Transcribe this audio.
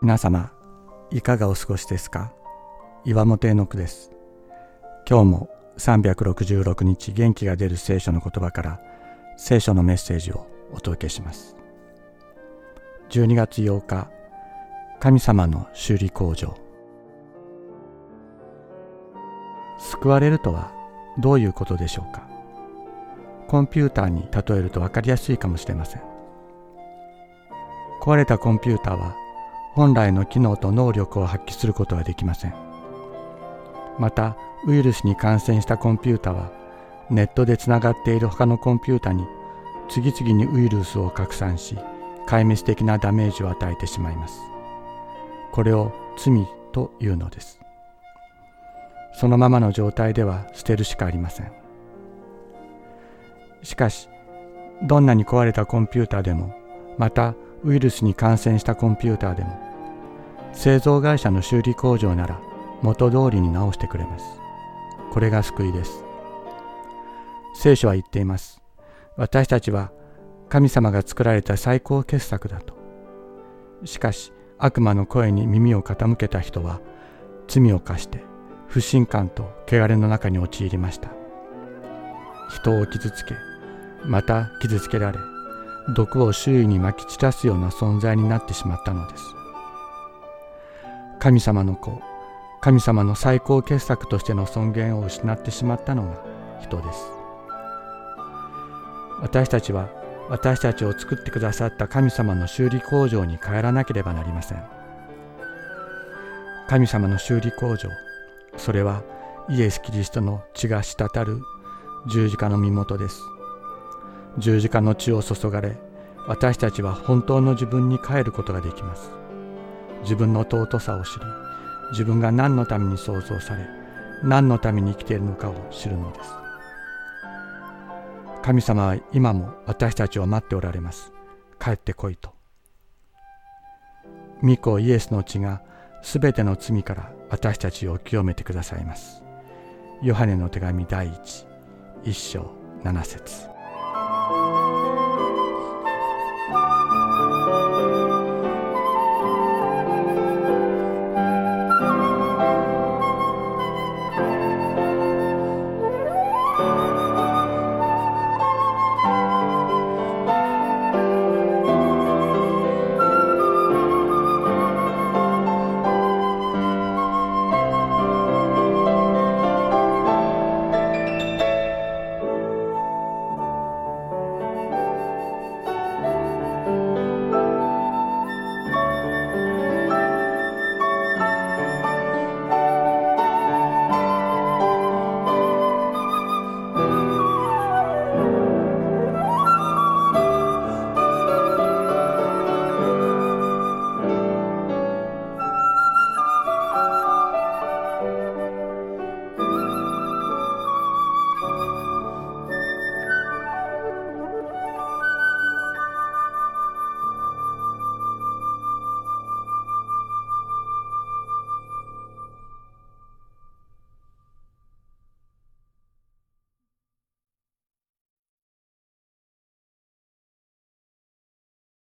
皆様いかがお過ごしですか？岩本絵の句です。今日も366日元気が出る聖書の言葉から聖書のメッセージをお届けします。12月8日神様の修理工場。救われるとはどういうことでしょうか？コンピューターに例えると分かりやすいかもしれません。壊れたコンピューターは本来の機能と能力を発揮することはできません。またウイルスに感染したコンピュータはネットでつながっている他のコンピュータに次々にウイルスを拡散し壊滅的なダメージを与えてしまいます。これを罪というのです。そのままの状態では捨てるしかありません。しかしどんなに壊れたコンピュータでもまたウイルスに感染したコンピューターでも製造会社の修理工場なら元通りに直してくれます。これが救いです。聖書は言っています。私たちは神様が作られた最高傑作だと。しかし悪魔の声に耳を傾けた人は罪を犯して不信感と汚れの中に陥りました。人を傷つけ、また傷つけられ、毒を周囲にまき散らすような存在になってしまったのです。神様の子神様の最高傑作としての尊厳を失ってしまったのが人です。私たちは私たちを作ってくださった神様の修理工場に帰らなければなりません。神様の修理工場それはイエス・キリストの血が滴る十字架の身元です。十字架の血を注がれ私たちは本当の自分に帰ることができます。自分の尊さを知り自分が何のために創造され何のために生きているのかを知るのです。神様は今も私たちを待っておられます。帰ってこいと。御子イエスの血がすべての罪から私たちを清めてくださいます。ヨハネの手紙第一一章七節。